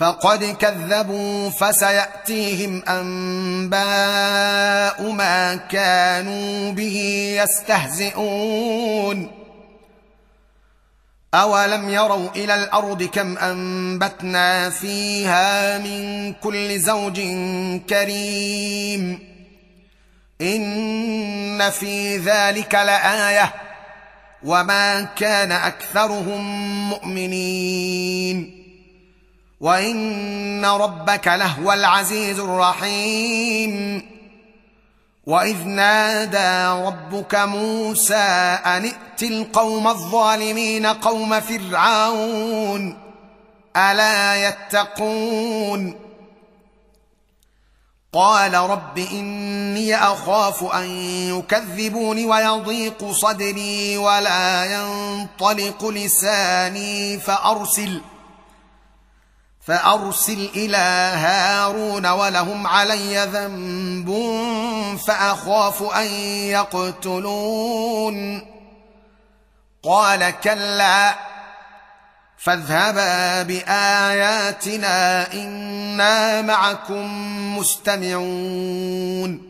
فقد كذبوا فسيأتيهم أنباء ما كانوا به يستهزئون. أولم يروا إلى الأرض كم أنبتنا فيها من كل زوج كريم. إن في ذلك لآية. وما كان أكثرهم مؤمنين. وان ربك لهو العزيز الرحيم واذ نادى ربك موسى ان ائت القوم الظالمين قوم فرعون الا يتقون قال رب اني اخاف ان يكذبون ويضيق صدري ولا ينطلق لساني فارسل فأرسل إلى هارون ولهم علي ذنب فأخاف أن يقتلون. قال كلا فاذهبا بآياتنا إنا معكم مستمعون.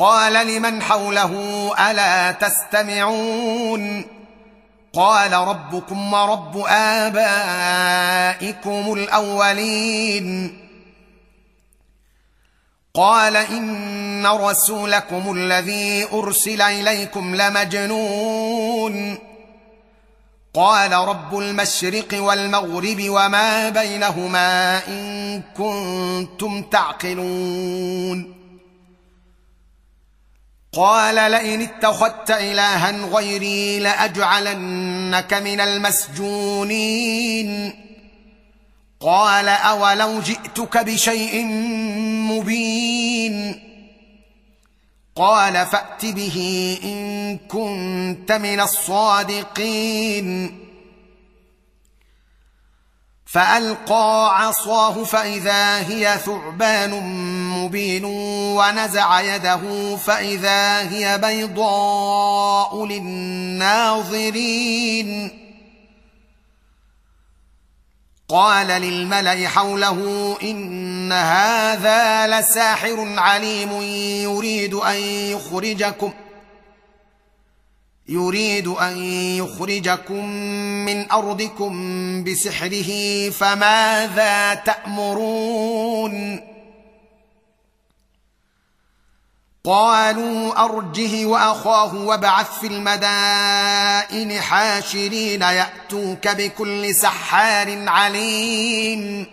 قال لمن حوله ألا تستمعون قال ربكم ورب آبائكم الأولين قال إن رسولكم الذي أرسل إليكم لمجنون قال رب المشرق والمغرب وما بينهما إن كنتم تعقلون قال لئن اتخذت إلها غيري لأجعلنك من المسجونين. قال أولو جئتك بشيء مبين. قال فأت به إن كنت من الصادقين. فألقى عصاه فإذا هي ثعبان مبين ونزع يده فإذا هي بيضاء للناظرين. قال للملأ حوله إن هذا لساحر عليم يريد أن يخرجكم. يريد أن يخرجكم من أرضكم بسحره فماذا تأمرون؟ قالوا أرجه وأخاه وابعث في المدائن حاشرين يأتوك بكل سحار عليم.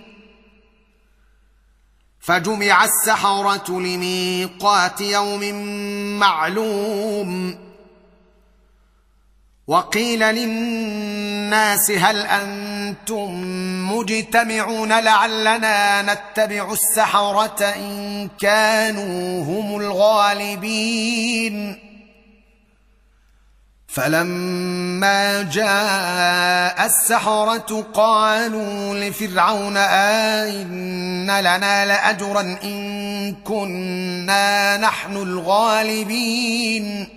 فجمع السحرة لميقات يوم معلوم. وقيل للناس هل أنتم مجتمعون لعلنا نتبع السحرة إن كانوا هم الغالبين؟ فلما جاء السحرة قالوا لفرعون آئن لنا لأجرا إن كنا نحن الغالبين.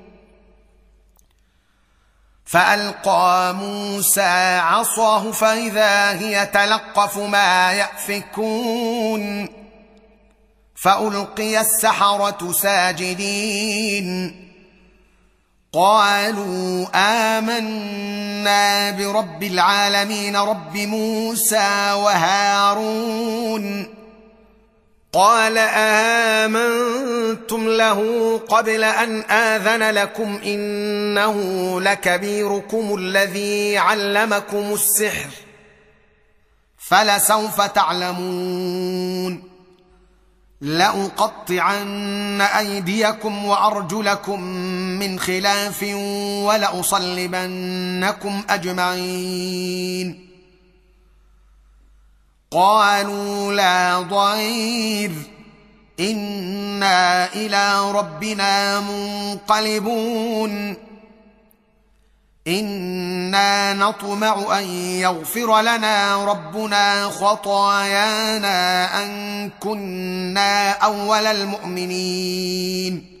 فألقى موسى عصاه فإذا هي تلقف ما يأفكون فألقي السحرة ساجدين قالوا آمنا برب العالمين رب موسى وهارون قال آمنتم له قبل أن آذن لكم إنه لكبيركم الذي علمكم السحر فلسوف تعلمون لأقطعن أيديكم وأرجلكم من خلاف ولأصلبنكم أجمعين قالوا لا ضير. إنا إلى ربنا منقلبون. إنا نطمع أن يغفر لنا ربنا خطايانا أن كنا أول المؤمنين.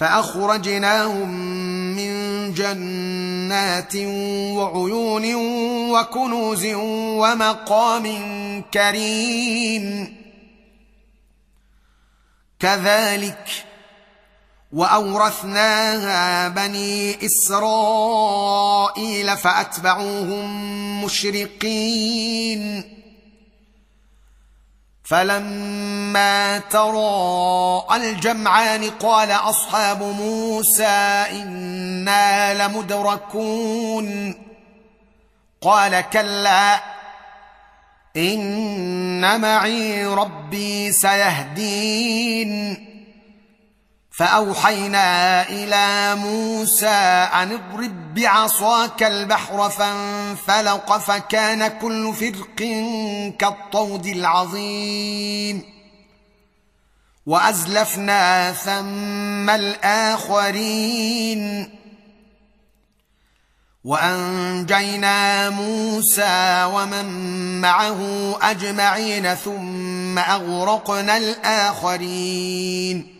فأخرجناهم من جنات وعيون وكنوز ومقام كريم. كذلك وأورثناها بني إسرائيل فأتبعوهم مشرقين. فلما تراءى الجمعان قال أصحاب موسى إنا لمدركون. قال كلا إن معي ربي سيهدين. فأوحينا إلى موسى أن اضرب بعصاك البحر فانفلق فكان كل فرق كالطود العظيم. وأزلفنا ثم الآخرين. وأنجينا موسى ومن معه أجمعين ثم أغرقنا الآخرين.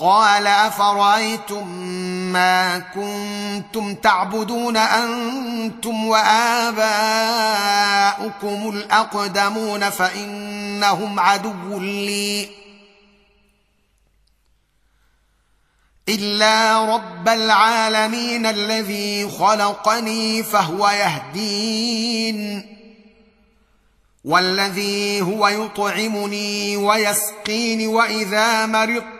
قال أفرأيتم ما كنتم تعبدون أنتم وآباؤكم الأقدمون فإنهم عدو لي إلا رب العالمين الذي خلقني فهو يهدين والذي هو يطعمني ويسقيني وإذا مرضت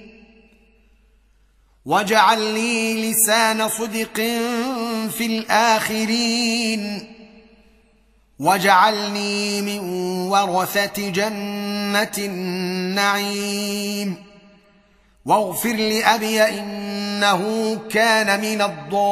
واجعل لي لسان صدق في الاخرين واجعلني من ورثه جنه النعيم واغفر لابي انه كان من الضالين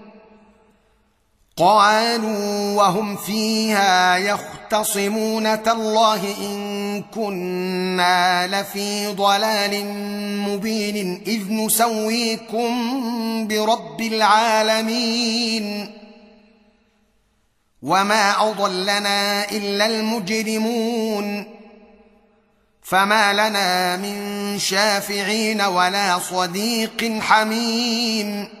قالوا وهم فيها يختصمون تالله إن كنا لفي ضلال مبين إذ نسويكم برب العالمين. وما أضلنا إلا المجرمون. فما لنا من شافعين ولا صديق حميم.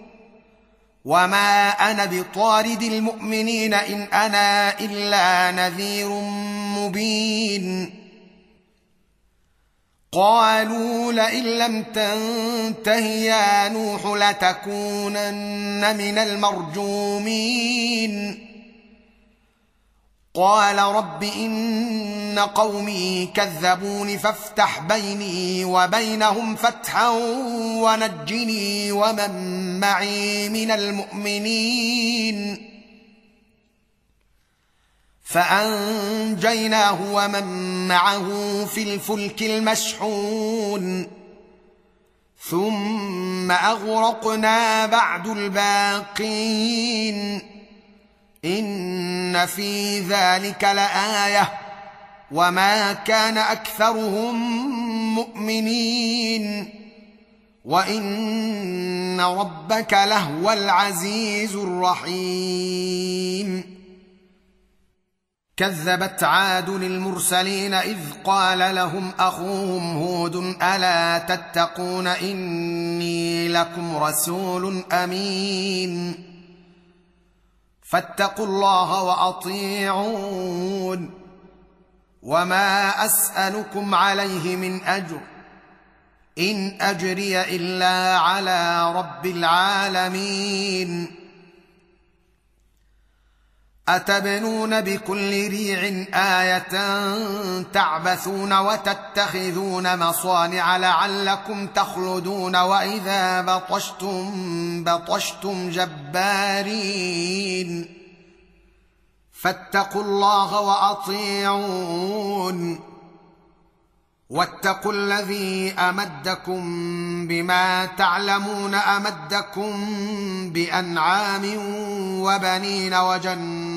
وما أنا بطارد المؤمنين ان أنا الا نذير مبين. قالوا لئن لم تنته يا نوح لتكونن من المرجومين. قال رب إن قومي كذبون فافتح بيني وبينهم فتحا ونجني ومن معي من المؤمنين. فأنجيناه ومن معه في الفلك المشحون. ثم أغرقنا بعد الباقين. إن في ذلك لآية وما كان أكثرهم مؤمنين وإن ربك لهو العزيز الرحيم. كذبت عاد للمرسلين إذ قال لهم أخوهم هود ألا تتقون إني لكم رسول أمين. فاتقوا الله وأطيعون. وما أسألكم عليه من أجر. إن أجري إلا على رب العالمين. أتبنون بكل ريع آية تعبثون وتتخذون مصانع لعلكم تخلدون وإذا بطشتم بطشتم جبارين فاتقوا الله وأطيعون واتقوا الذي أمدكم بما تعلمون أمدكم بأنعام وبنين وجنات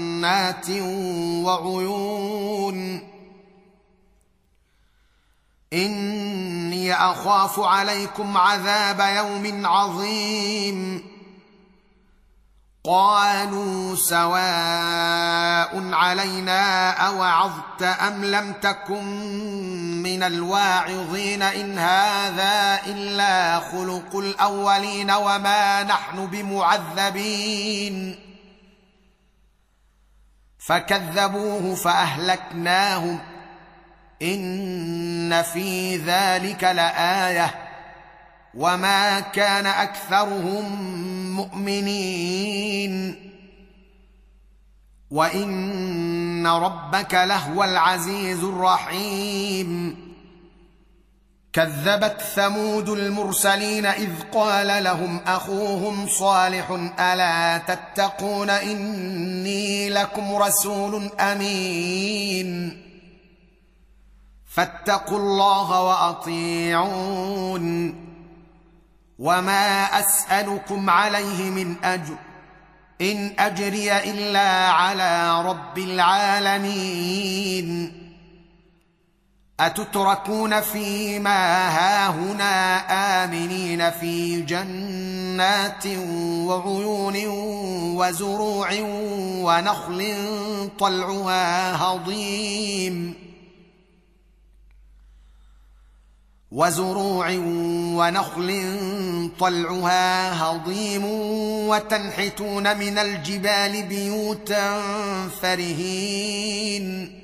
وعيون. إني أخاف عليكم عذاب يوم عظيم. قالوا سواء علينا أوعظت أم لم تكن من الواعظين. إن هذا إلا خلق الأولين وما نحن بمعذبين. فكذبوه فأهلكناهم. إن في ذلك لآية. وما كان أكثرهم مؤمنين. وإن ربك لهو العزيز الرحيم. كذبت ثمود المرسلين إذ قال لهم أخوهم صالح ألا تتقون إني لكم رسول أمين فاتقوا الله وأطيعون وما أسألكم عليه من أجر إن أجري إلا على رب العالمين أتتركون فيما هاهنا آمنين في جنات وعيون وزروع ونخل طلعها هضيم وزروع ونخل طلعها هضيم وتنحتون من الجبال بيوتا فرهين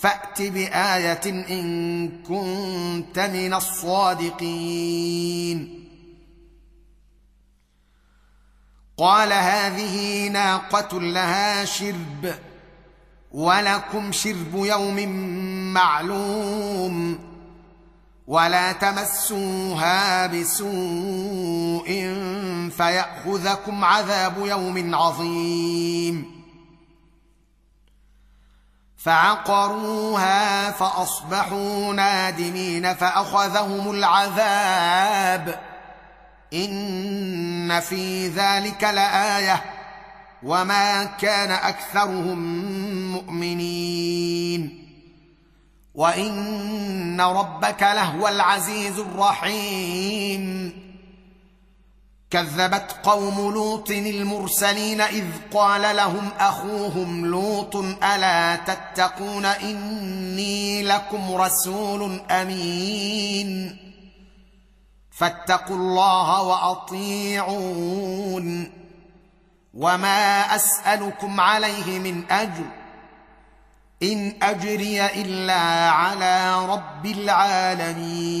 فأت بآية إن كنت من الصادقين. قال هذه ناقة لها شرب ولكم شرب يوم معلوم ولا تمسوها بسوء فيأخذكم عذاب يوم عظيم. فعقروها فأصبحوا نادمين فأخذهم العذاب. إن في ذلك لآية. وما كان أكثرهم مؤمنين. وإن ربك لهو العزيز الرحيم. كذبت قوم لوط المرسلين إذ قال لهم أخوهم لوط ألا تتقون إني لكم رسول أمين فاتقوا الله وأطيعون وما أسألكم عليه من أجر إن أجري إلا على رب العالمين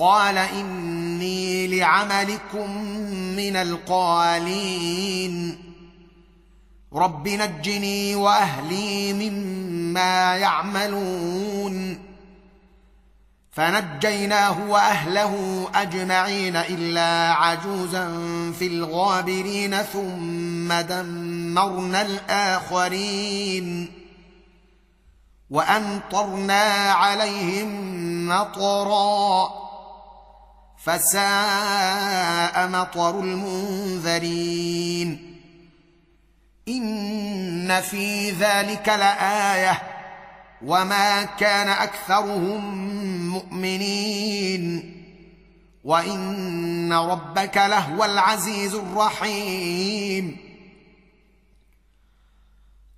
قال إني لعملكم من القالين. رب نجني وأهلي مما يعملون. فنجيناه وأهله أجمعين إلا عجوزا في الغابرين ثم دمرنا الآخرين. وأمطرنا عليهم مطرا. فساء مطر المنذرين. إن في ذلك لآية. وما كان أكثرهم مؤمنين. وإن ربك لهو العزيز الرحيم.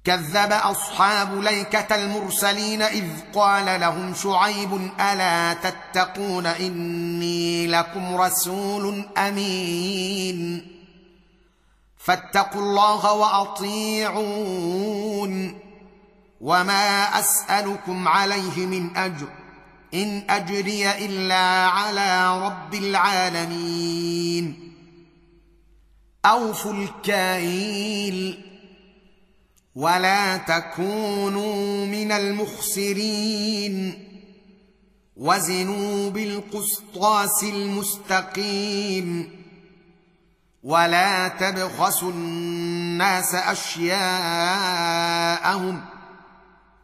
كذب أصحاب ليكة المرسلين إذ قال لهم شعيب ألا تتقون إني لكم رسول أمين فاتقوا الله وأطيعون وما أسألكم عليه من أجر إن أجري إلا على رب العالمين أوفوا الكيل ولا تكونوا من المخسرين. وزنوا بالقسطاس المستقيم. ولا تبخسوا الناس أشياءهم.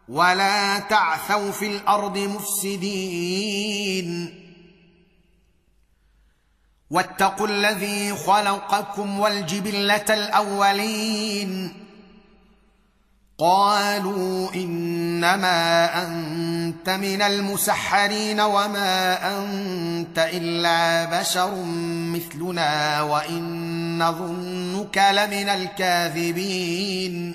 ولا تعثوا في الأرض مفسدين. واتقوا الذي خلقكم والجبلة الأولين. قالوا إنما أنت من المسحرين وما أنت إلا بشر مثلنا وإن نظنك لمن الكاذبين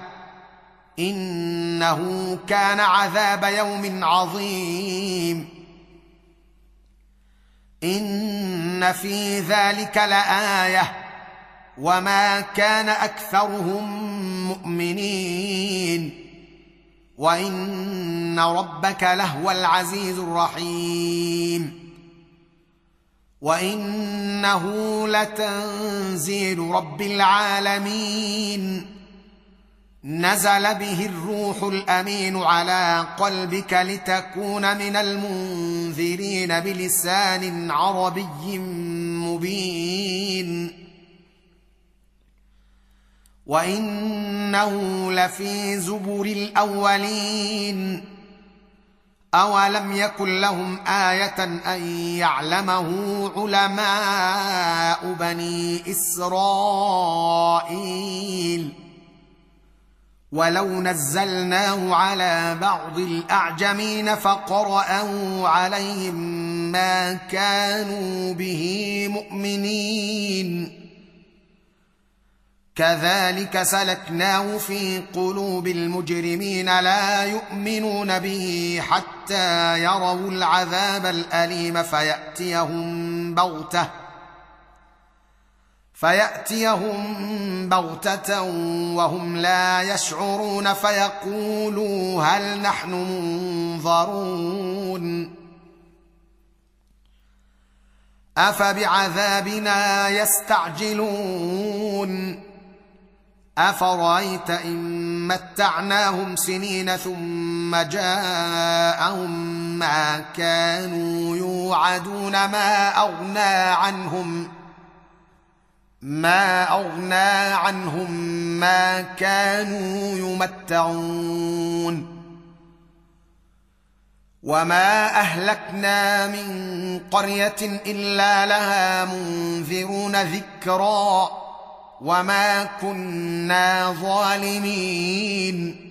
إنه كان عذاب يوم عظيم. إن في ذلك لآية. وما كان أكثرهم مؤمنين. وإن ربك لهو العزيز الرحيم. وإنه لتنزيل رب العالمين. نزل به الروح الأمين على قلبك لتكون من المنذرين بلسان عربي مبين. وإنه لفي زبر الأولين. أولم يكن لهم آية أن يعلمه علماء بني إسرائيل؟ ولو نزلناه على بعض الاعجمين فقراه عليهم ما كانوا به مؤمنين كذلك سلكناه في قلوب المجرمين لا يؤمنون به حتى يروا العذاب الاليم فياتيهم بغته فيأتيهم بغتة وهم لا يشعرون فيقولوا هل نحن منظرون. أفبعذابنا يستعجلون. أفرأيت إن متعناهم سنين ثم جاءهم ما كانوا يوعدون ما أغنى عنهم ما أغنى عنهم ما كانوا يمتعون وما أهلكنا من قرية إلا لها منذرون ذكرا وما كنا ظالمين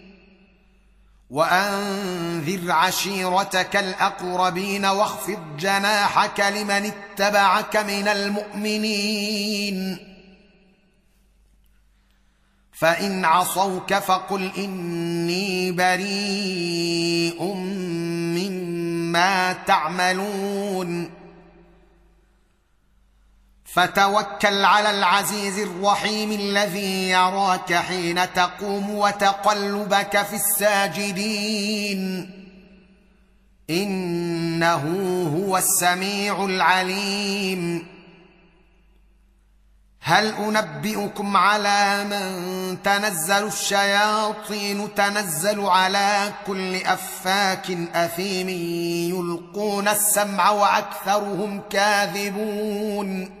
وأنذر عشيرتك الأقربين واخفض جناحك لمن اتبعك من المؤمنين. فإن عصوك فقل إني بريء مما تعملون. فتوكل على العزيز الرحيم الذي يراك حين تقوم وتقلبك في الساجدين. إنه هو السميع العليم. هل أنبئكم على من تنزل الشياطين تنزل على كل أفاك أثيم يلقون السمع وأكثرهم كاذبون؟